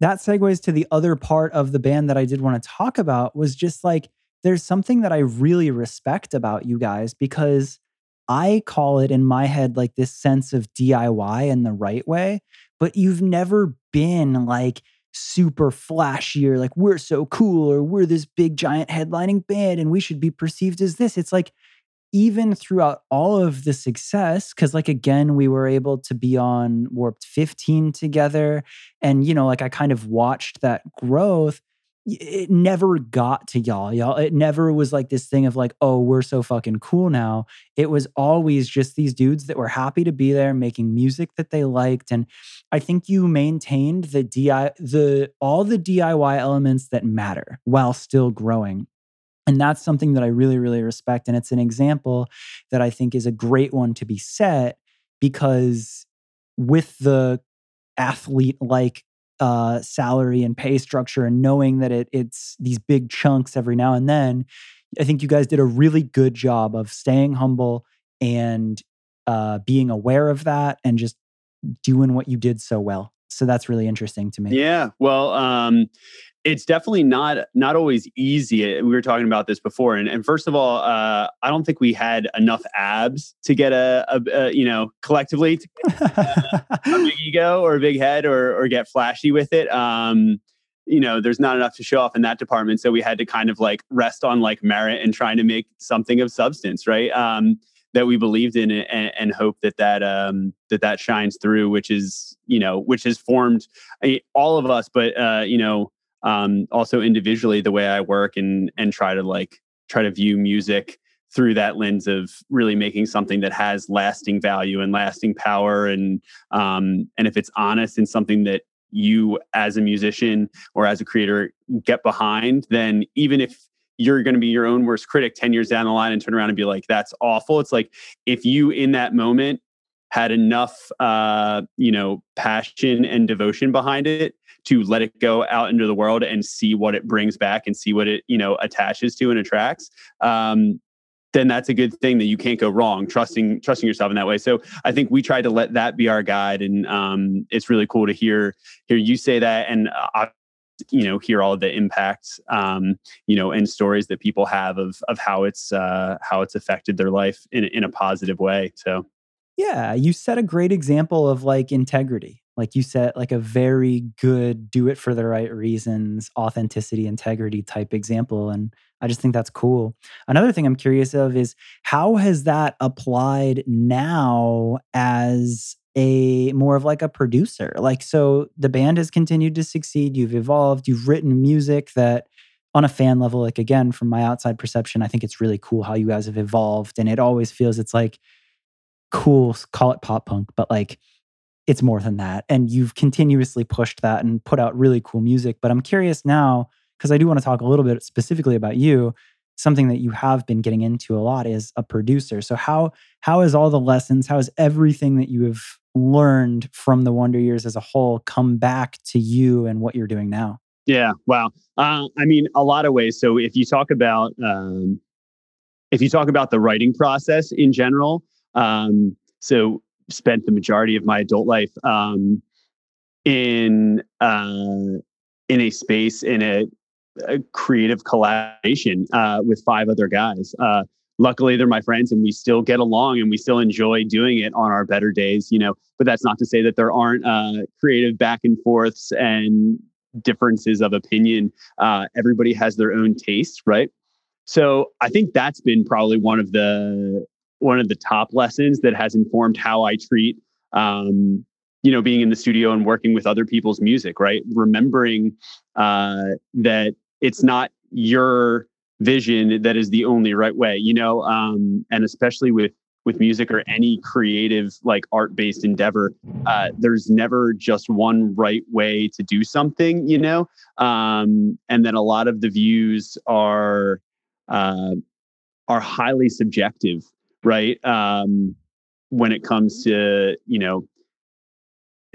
that segues to the other part of the band that i did want to talk about was just like there's something that i really respect about you guys because i call it in my head like this sense of diy in the right way but you've never been like super flashy or like we're so cool or we're this big giant headlining band and we should be perceived as this. It's like even throughout all of the success, because like again, we were able to be on Warped 15 together. And, you know, like I kind of watched that growth it never got to y'all y'all it never was like this thing of like oh we're so fucking cool now. It was always just these dudes that were happy to be there making music that they liked and i think you maintained the di the all the diy elements that matter while still growing and that's something that i really really respect and it's an example that i think is a great one to be set because with the athlete like uh, salary and pay structure and knowing that it, it's these big chunks every now and then, I think you guys did a really good job of staying humble and uh, being aware of that and just doing what you did so well. So that's really interesting to me. Yeah. Well, um, it's definitely not not always easy. We were talking about this before, and, and first of all, uh, I don't think we had enough abs to get a, a, a you know collectively to a, a, big ego or a big head or or get flashy with it. Um, you know, there's not enough to show off in that department, so we had to kind of like rest on like merit and trying to make something of substance, right? Um, that we believed in and, and hope that that um, that that shines through, which is you know which has formed mean, all of us, but uh, you know um, also individually the way I work and and try to like try to view music through that lens of really making something that has lasting value and lasting power and um, and if it's honest and something that you as a musician or as a creator get behind then even if you're going to be your own worst critic 10 years down the line and turn around and be like that's awful. It's like if you in that moment had enough uh, you know passion and devotion behind it to let it go out into the world and see what it brings back and see what it you know attaches to and attracts um, then that's a good thing that you can't go wrong trusting trusting yourself in that way. So i think we tried to let that be our guide and um, it's really cool to hear hear you say that and uh, you know hear all the impacts um, you know and stories that people have of of how it's uh, how it's affected their life in in a positive way so. Yeah you set a great example of like integrity. Like you said like a very good do it for the right reasons authenticity integrity type example and i just think that's cool. Another thing i'm curious of is how has that applied now as a more of like a producer like so the band has continued to succeed you've evolved you've written music that on a fan level like again from my outside perception i think it's really cool how you guys have evolved and it always feels it's like cool call it pop punk but like it's more than that. And you've continuously pushed that and put out really cool music. But I'm curious now, because I do want to talk a little bit specifically about you. Something that you have been getting into a lot is a producer. So how how is all the lessons, how is everything that you have learned from the Wonder Years as a whole come back to you and what you're doing now? Yeah, wow. Uh, I mean, a lot of ways. So if you talk about um, if you talk about the writing process in general, um, so spent the majority of my adult life um, in uh, in a space in a, a creative collaboration uh, with five other guys. Luckily, they're my friends, and we still get along, and we still enjoy doing it on our better days. You know, but that's not to say that there aren't uh, creative back and forths and differences of opinion. Uh, everybody has their own tastes right? So I think that's been probably one of the one of the top lessons that has informed how I treat, um, you know, being in the studio and working with other people's music. Right, remembering uh, that it's not your vision that is the only right way. You know, um, and especially with with music or any creative like art based endeavor uh, there's never just one right way to do something you know um, and then a lot of the views are uh, are highly subjective right? Um, when it comes to you know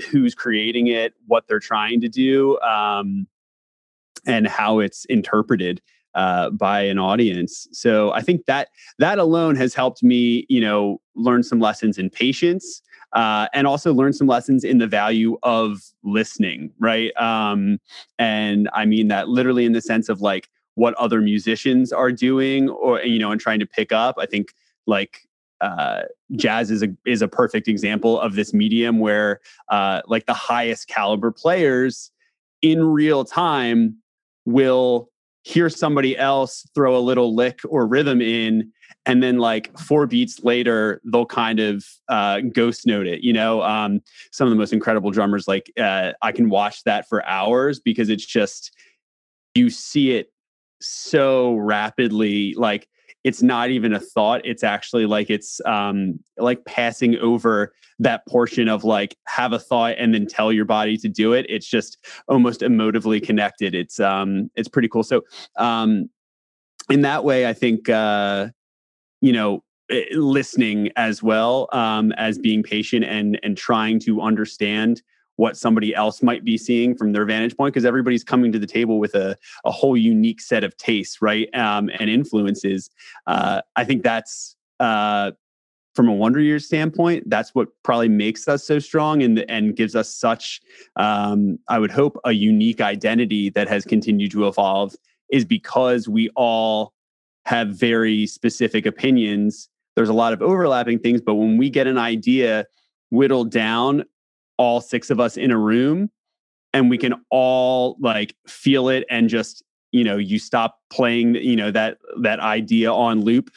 who's creating it, what they're trying to do, um, and how it's interpreted uh, by an audience. So I think that that alone has helped me, you know, learn some lessons in patience. Uh, and also learn some lessons in the value of listening, right? Um, and I mean that literally in the sense of like what other musicians are doing, or you know, and trying to pick up. I think like uh, jazz is a is a perfect example of this medium where uh, like the highest caliber players in real time will hear somebody else throw a little lick or rhythm in and then like four beats later they'll kind of uh, ghost note it you know? Um, some of the most incredible drummers like uh, i can watch that for hours because it's just you see it so rapidly like it's not even a thought. It's actually like it's um like passing over that portion of like have a thought and then tell your body to do it. It's just almost emotively connected. It's um it's pretty cool. So um in that way i think uh you know listening as well um as being patient and and trying to understand what somebody else might be seeing from their vantage point because everybody's coming to the table with a, a whole unique set of tastes right um, and influences. Uh, i think that's uh, from a wonder years standpoint that's what probably makes us so strong and and gives us such um, i would hope a unique identity that has continued to evolve is because we all have very specific opinions. There's a lot of overlapping things but when we get an idea whittled down all six of us in a room and we can all like feel it and just you know you stop playing you know that that idea on loop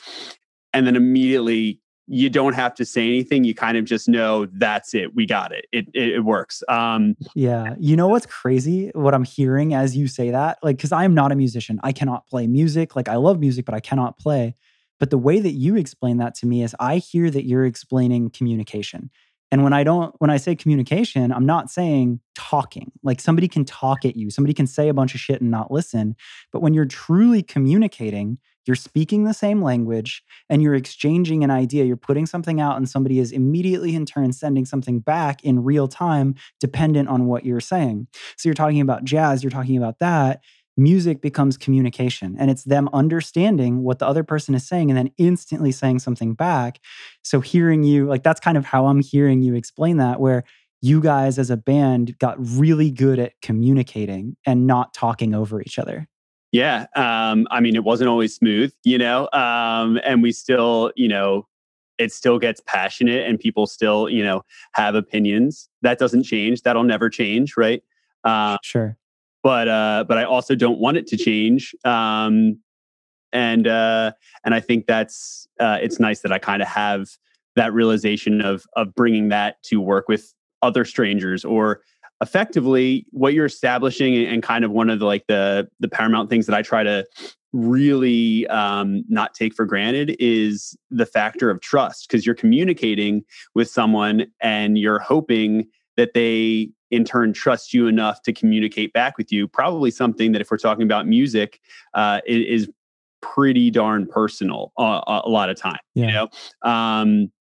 and then immediately you don't have to say anything you kind of just know that's it we got it it it, it works. Um yeah you know what's crazy? What i'm hearing as you say that like because i'm not a musician i cannot play music like i love music but i cannot play but the way that you explain that to me is i hear that you're explaining communication and when I don't, when I say communication, I'm not saying talking. Like somebody can talk at you, somebody can say a bunch of shit and not listen. But when you're truly communicating, you're speaking the same language and you're exchanging an idea. You're putting something out, and somebody is immediately in turn sending something back in real time, dependent on what you're saying. So you're talking about jazz, you're talking about that music becomes communication and it's them understanding what the other person is saying and then instantly saying something back. So, hearing you, like, that's kind of how I'm hearing you explain that, where you guys as a band got really good at communicating and not talking over each other. Yeah. Um, I mean, it wasn't always smooth, you know, um, and we still, you know, it still gets passionate and people still, you know, have opinions. That doesn't change. That'll never change. Right. Uh, sure but uh, but I also don't want it to change. Um, and uh, and I think that's uh, it's nice that I kind of have that realization of of bringing that to work with other strangers or effectively what you're establishing and kind of one of the like the the paramount things that I try to really um, not take for granted is the factor of trust because you're communicating with someone and you're hoping that they in turn trust you enough to communicate back with you. Probably something that if we're talking about music, uh, is pretty darn personal uh, a lot of time. Yeah. You know, um,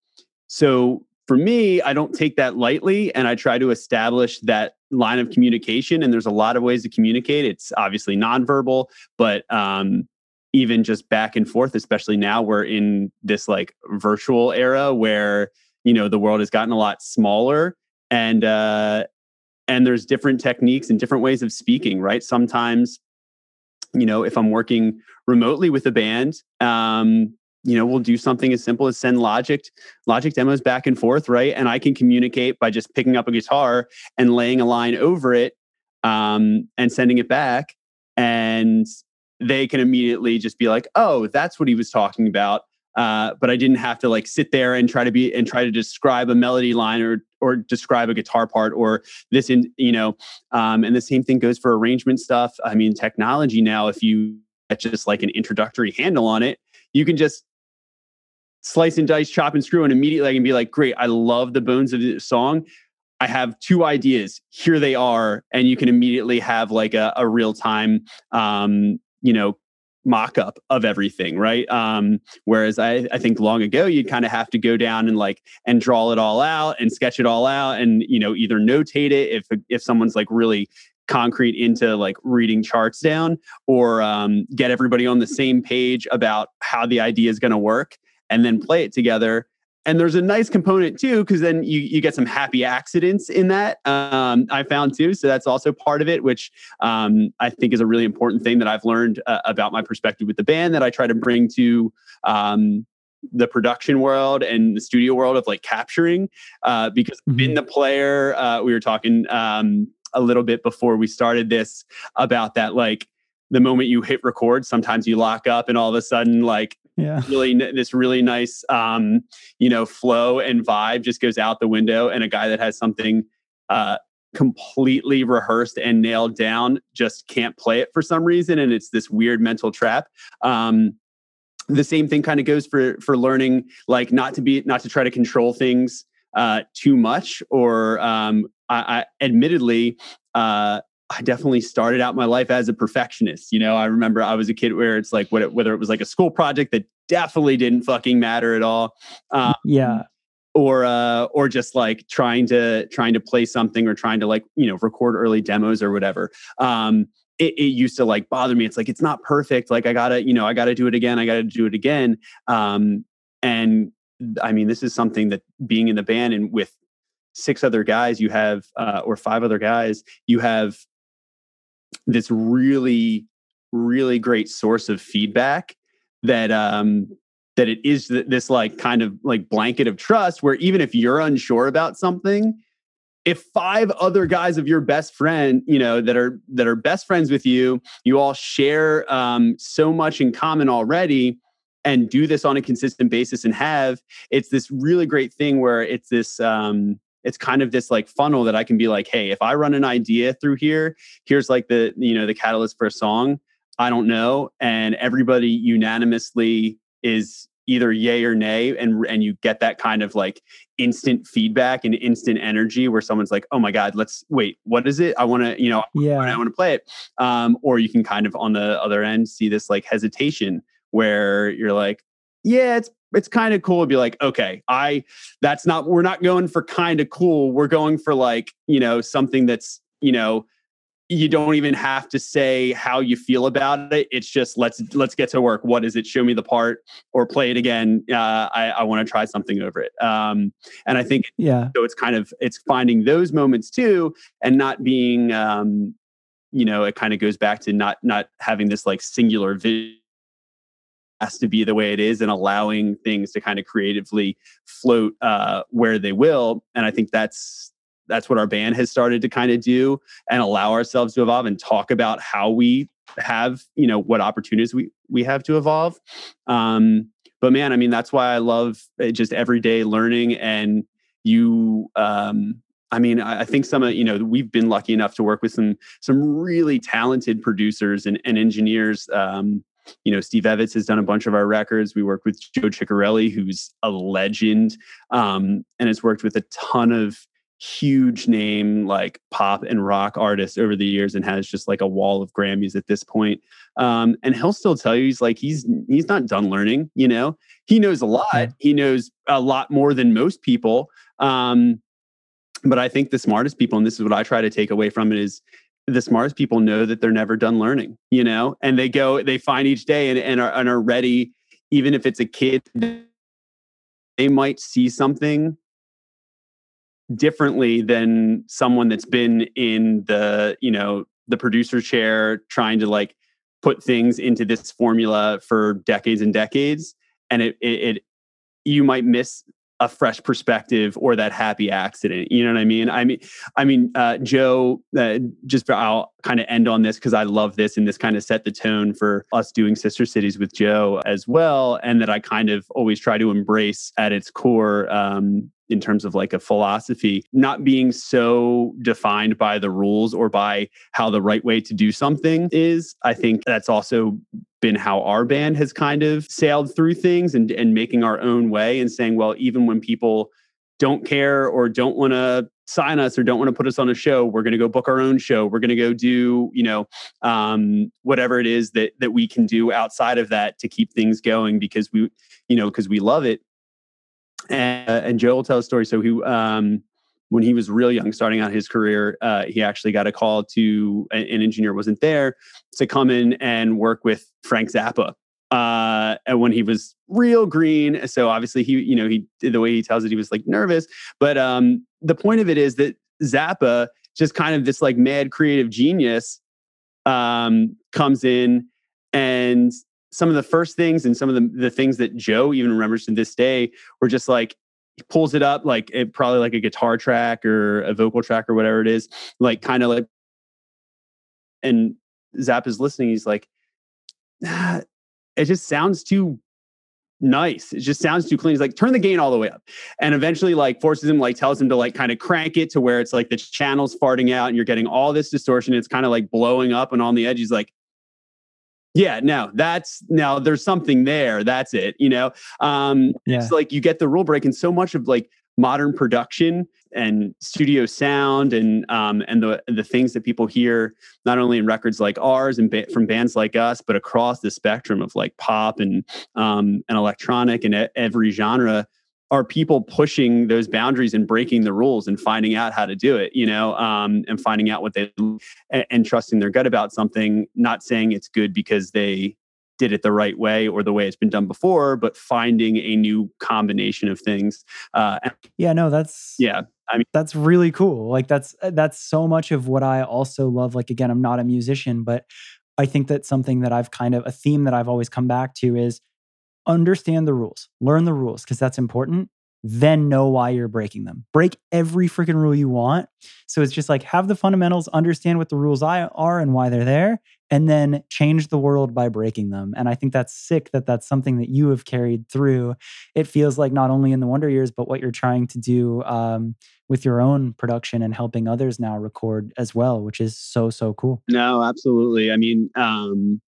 so for me, I don't take that lightly, and I try to establish that line of communication. And there's a lot of ways to communicate. It's obviously nonverbal, but um, even just back and forth, especially now we're in this like virtual era where you know the world has gotten a lot smaller and uh and there's different techniques and different ways of speaking right? Sometimes you know if i'm working remotely with a band um you know we'll do something as simple as send logic logic demos back and forth right? And i can communicate by just picking up a guitar and laying a line over it um, and sending it back and they can immediately just be like oh that's what he was talking about uh, but I didn't have to like sit there and try to be and try to describe a melody line or or describe a guitar part or this in you know um, and the same thing goes for arrangement stuff. I mean, technology now, if you just like an introductory handle on it, you can just slice and dice, chop and screw, and immediately I can be like, great, I love the bones of the song. I have two ideas. Here they are, and you can immediately have like a, a real time, um, you know, mock-up of everything right? Um whereas i i think long ago you'd kind of have to go down and like and draw it all out and sketch it all out and you know either notate it if if someone's like really concrete into like reading charts down or um, get everybody on the same page about how the idea is going to work and then play it together and there's a nice component too because then you you get some happy accidents in that um, i found too so that's also part of it which um, i think is a really important thing that i've learned uh, about my perspective with the band that i try to bring to um, the production world and the studio world of like capturing uh, because mm-hmm. in the player uh, we were talking um, a little bit before we started this about that like the moment you hit record sometimes you lock up and all of a sudden like yeah. really this really nice um you know flow and vibe just goes out the window and a guy that has something uh completely rehearsed and nailed down just can't play it for some reason and it's this weird mental trap. Um the same thing kind of goes for for learning like not to be not to try to control things uh too much or um I, I admittedly uh I definitely started out my life as a perfectionist. You know, I remember I was a kid where it's like whether it was like a school project that definitely didn't fucking matter at all. Um, yeah. Or uh, or just like trying to trying to play something or trying to like you know record early demos or whatever. Um, it, it, used to like bother me. It's like it's not perfect. Like I gotta you know I gotta do it again. I gotta do it again. Um, and I mean this is something that being in the band and with six other guys you have uh, or five other guys you have this really really great source of feedback that um that it is th- this like kind of like blanket of trust where even if you're unsure about something if five other guys of your best friend you know that are that are best friends with you you all share um, so much in common already and do this on a consistent basis and have it's this really great thing where it's this um, it's kind of this like funnel that I can be like, hey, if I run an idea through here, here's like the you know the catalyst for a song. I don't know, and everybody unanimously is either yay or nay, and and you get that kind of like instant feedback and instant energy where someone's like, oh my god, let's wait, what is it? I want to you know yeah I want to play it, um, or you can kind of on the other end see this like hesitation where you're like, yeah, it's it's kind of cool to be like, okay, I that's not we're not going for kind of cool. We're going for like, you know, something that's, you know, you don't even have to say how you feel about it. It's just let's let's get to work. What is it? Show me the part or play it again. Uh, I, I want to try something over it. Um, and I think yeah. So it's kind of it's finding those moments too, and not being um, you know, it kind of goes back to not not having this like singular vision has to be the way it is and allowing things to kind of creatively float uh, where they will. And I think that's that's what our band has started to kind of do and allow ourselves to evolve and talk about how we have you know what opportunities we we have to evolve um but man i mean that's why i love uh, just everyday learning and you um I mean, I think some of you know we've been lucky enough to work with some some really talented producers and, and engineers um, you know, Steve Evetts has done a bunch of our records. We work with Joe Chiccarelli, who's a legend, um, and has worked with a ton of huge name like pop and rock artists over the years and has just like a wall of Grammys at this point. Um, and he'll still tell you he's like he's he's not done learning. You know, he knows a lot. He knows a lot more than most people. Um, but I think the smartest people, and this is what I try to take away from it, is the smartest people know that they're never done learning. You know, and they go they find each day and, and are and are ready, even if it's a kid. They might see something differently than someone that's been in the you know the producer chair trying to like put things into this formula for decades and decades and it, it, it you might miss a fresh perspective or that happy accident. You know what I mean? I mean, I mean, uh, Joe. Uh, just I'll kind of end on this because I love this, and this kind of set the tone for us doing Sister Cities with Joe as well, and that I kind of always try to embrace at its core. Um, in terms of like a philosophy, not being so defined by the rules or by how the right way to do something is. I think that's also been how our band has kind of sailed through things and, and making our own way and saying, well, even when people don't care or don't want to sign us or don't want to put us on a show we're going to go book our own show we're going to go do you know um, whatever it is that that we can do outside of that to keep things going because we you know because we love it and, uh, and joe will tell a story so he um, when he was real young, starting out his career, uh, he actually got a call to an engineer wasn't there to come in and work with Frank Zappa. Uh, and when he was real green, so obviously he, you know, he the way he tells it, he was like nervous. But um, the point of it is that Zappa, just kind of this like mad creative genius, um, comes in and some of the first things and some of the, the things that Joe even remembers to this day were just like he pulls it up like it probably like a guitar track or a vocal track or whatever it is, like kind of like and Zap is listening, he's like, ah, it just sounds too nice. It just sounds too clean. He's like, turn the gain all the way up. And eventually like forces him, like tells him to like kind of crank it to where it's like the channel's farting out and you're getting all this distortion. It's kind of like blowing up and on the edge. He's like, yeah, no, that's now there's something there. That's it. You know, um, yeah. it's like you get the rule break, and so much of like modern production and studio sound and um, and the the things that people hear not only in records like ours and ba- from bands like us, but across the spectrum of like pop and um, and electronic and every genre are people pushing those boundaries and breaking the rules and finding out how to do it you know um, and finding out what they and, and, trusting their gut about something not saying it's good because they did it the right way or the way it's been done before but finding a new combination of things uh, yeah no that's yeah I mean, that's really cool. Like that's that's so much of what I also love. Like again, I'm not a musician, but I think that something that I've kind of a theme that I've always come back to is understand the rules, learn the rules because that's important. Then know why you're breaking them. Break every freaking rule you want. So it's just like have the fundamentals, understand what the rules are and why they're there, and then change the world by breaking them. And I think that's sick that that's something that you have carried through. It feels like not only in the Wonder Years, but what you're trying to do um, with your own production and helping others now record as well, which is so, so cool. No, absolutely. I mean, um,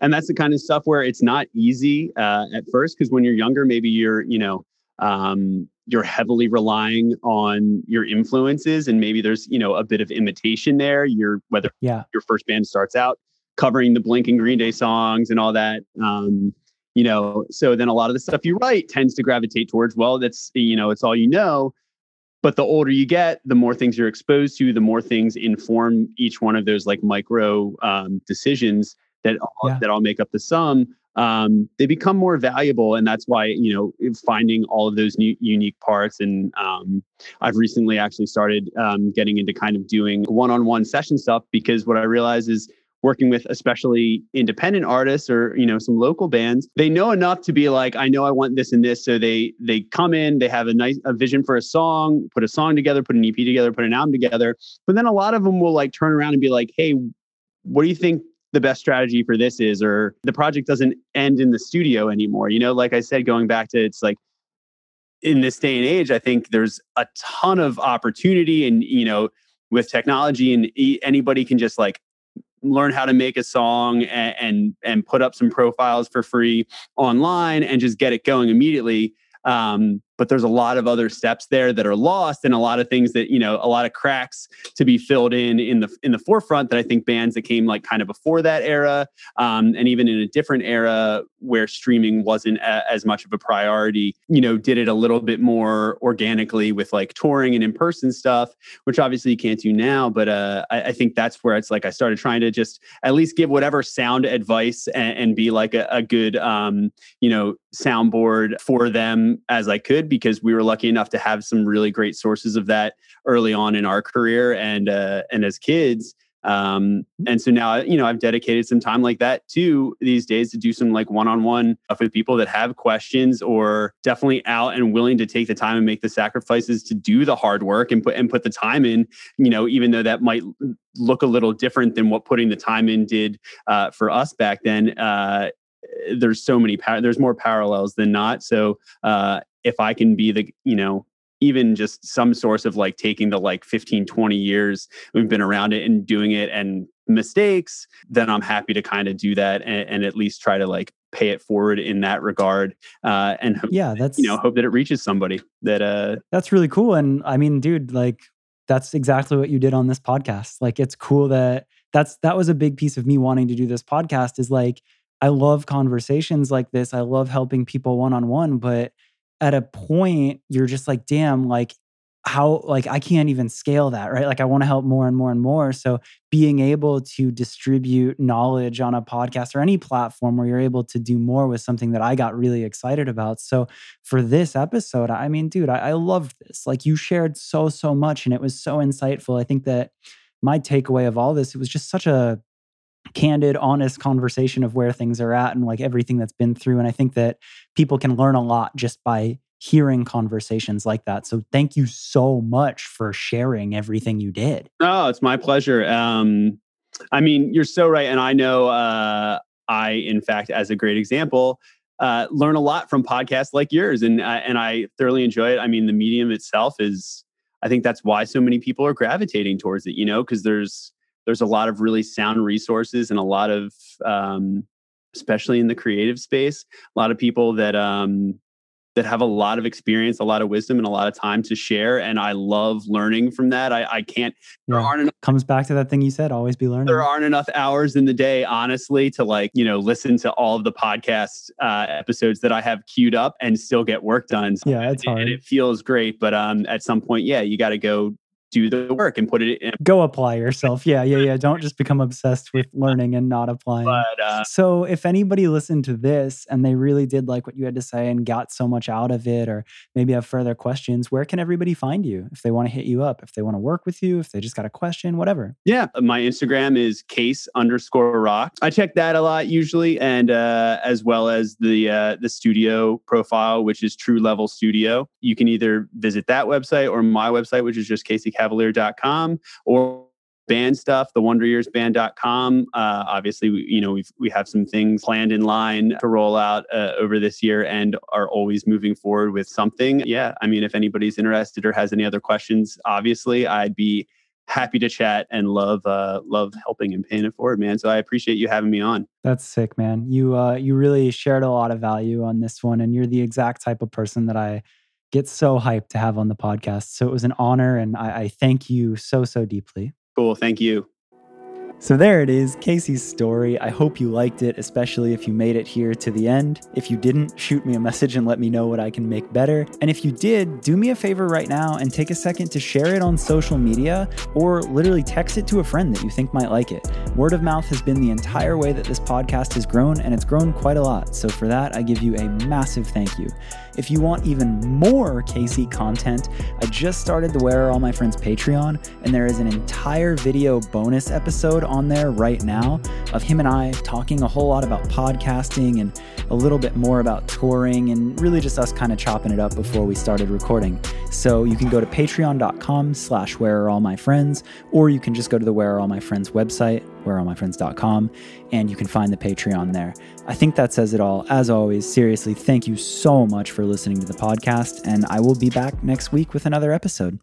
and that's the kind of stuff where it's not easy uh, at first because when you're younger maybe you're you know um, you're heavily relying on your influences and maybe there's you know a bit of imitation there. You're whether yeah. your first band starts out covering the blink and green day songs and all that um, you know so then a lot of the stuff you write tends to gravitate towards well that's you know it's all you know. But the older you get the more things you're exposed to the more things inform each one of those like micro um, decisions that yeah. that all make up the sum um, they become more valuable and that's why you know finding all of those new unique parts and um, i've recently actually started um, getting into kind of doing one-on-one session stuff because what i realize is working with especially independent artists or you know some local bands they know enough to be like i know i want this and this so they they come in they have a nice a vision for a song put a song together put an ep together put an album together but then a lot of them will like turn around and be like hey what do you think the best strategy for this is or the project doesn't end in the studio anymore. You know like i said going back to it's like in this day and age i think there's a ton of opportunity and you know with technology and anybody can just like learn how to make a song and, and and, put up some profiles for free online and just get it going immediately. Um, but there's a lot of other steps there that are lost and a lot of things that you know a lot of cracks to be filled in in the in the forefront that i think bands that came like kind of before that era um, and even in a different era where streaming wasn't a, as much of a priority you know did it a little bit more organically with like touring and in-person stuff which obviously you can't do now but uh, I, I, think that's where it's like i started trying to just at least give whatever sound advice and, and be like a, a good um, you know soundboard for them as i could because we were lucky enough to have some really great sources of that early on in our career and uh, and as kids. Um, and so now, you know, I've dedicated some time like that too these days to do some like one-on-one stuff with people that have questions or definitely out and willing to take the time and make the sacrifices to do the hard work and put and put the time in. You know, even though that might look a little different than what putting the time in did uh, for us back then. Uh, there's so many par- there's more parallels than not so uh, if i can be the you know even just some source of like taking the like 15 20 years we've been around it and doing it and mistakes then i'm happy to kind of do that and, and, at least try to like pay it forward in that regard uh, and yeah that's you know hope that it reaches somebody that uh that's really cool and i mean dude like that's exactly what you did on this podcast like it's cool that that's that was a big piece of me wanting to do this podcast is like I love conversations like this. I love helping people one on one, but at a point you're just like, damn, like how like I can't even scale that, right? Like I want to help more and more and more. So being able to distribute knowledge on a podcast or any platform where you're able to do more was something that I got really excited about. So for this episode, I mean, dude, I, I this. Like you shared so, so much and it was so insightful. I think that my takeaway of all this, it was just such a candid, honest conversation of where things are at and like everything that's been through. And I think that people can learn a lot just by hearing conversations like that. So thank you so much for sharing everything you did. Oh, it's my pleasure. Um, I mean, you're so right. And I know uh, I, in fact, as a great example, uh, learn a lot from podcasts like yours, and uh, and I thoroughly enjoy it. I mean, the medium itself is, I think that's why so many people are gravitating towards it. You know, because there's there's a lot of really sound resources and a lot of um, especially in the creative space a lot of people that um, that have a lot of experience a lot of wisdom and a lot of time to share and i love learning from that. I, I can't yeah. there aren't enough, comes back to that thing you said always be learning. there aren't enough hours in the day honestly to like you know listen to all of the podcast uh, episodes that i have queued up and still get work done. So yeah it's hard and it feels great but um at some point yeah you got to go do the work and put it in. Go apply yourself. Yeah, yeah, yeah. Don't just become obsessed with learning and not applying. But, uh, so, if anybody listened to this and they really did like what you had to say and got so much out of it, or maybe have further questions, where can everybody find you if they want to hit you up, if they want to work with you, if they just got a question, whatever? Yeah, my Instagram is case underscore rock. I check that a lot usually, and uh, as well as the uh, the studio profile, which is True Level Studio. You can either visit that website or my website, which is just Casey cavalier.com or band stuff the wonder years band.com uh, obviously we, you know we we have some things planned in line to roll out uh, over this year and are always moving forward with something. Yeah i mean if anybody's interested or has any other questions obviously i'd be happy to chat and love uh love helping and paying it forward man. So i appreciate you having me on. That's sick man. You uh you really shared a lot of value on this one and you're the exact type of person that i get so hyped to have on the podcast. So it was an honor, and I, I thank you so, so deeply. Cool. Thank you. So there it is, Casey's story. I hope you liked it, especially if you made it here to the end. If you didn't, shoot me a message and let me know what I can make better. And if you did, do me a favor right now and take a second to share it on social media or literally text it to a friend that you think might like it. Word of mouth has been the entire way that this podcast has grown, and it's grown quite a lot. So for that, I give you a massive thank you. If you want even more Casey content, I just started the Where Are All My Friends Patreon, and there is an entire video bonus episode there right now of him and I talking a whole lot about podcasting and a little bit more about touring and really just us kind of chopping it up before we started recording. So you can go to patreon.com slash where are all my friends, or you can just go to the Where Are All My Friends website, whereallmyfriends.com, and you can find the Patreon there. I think that says it all. As always, seriously, thank you so much for listening to the podcast, and I will be back next week with another episode.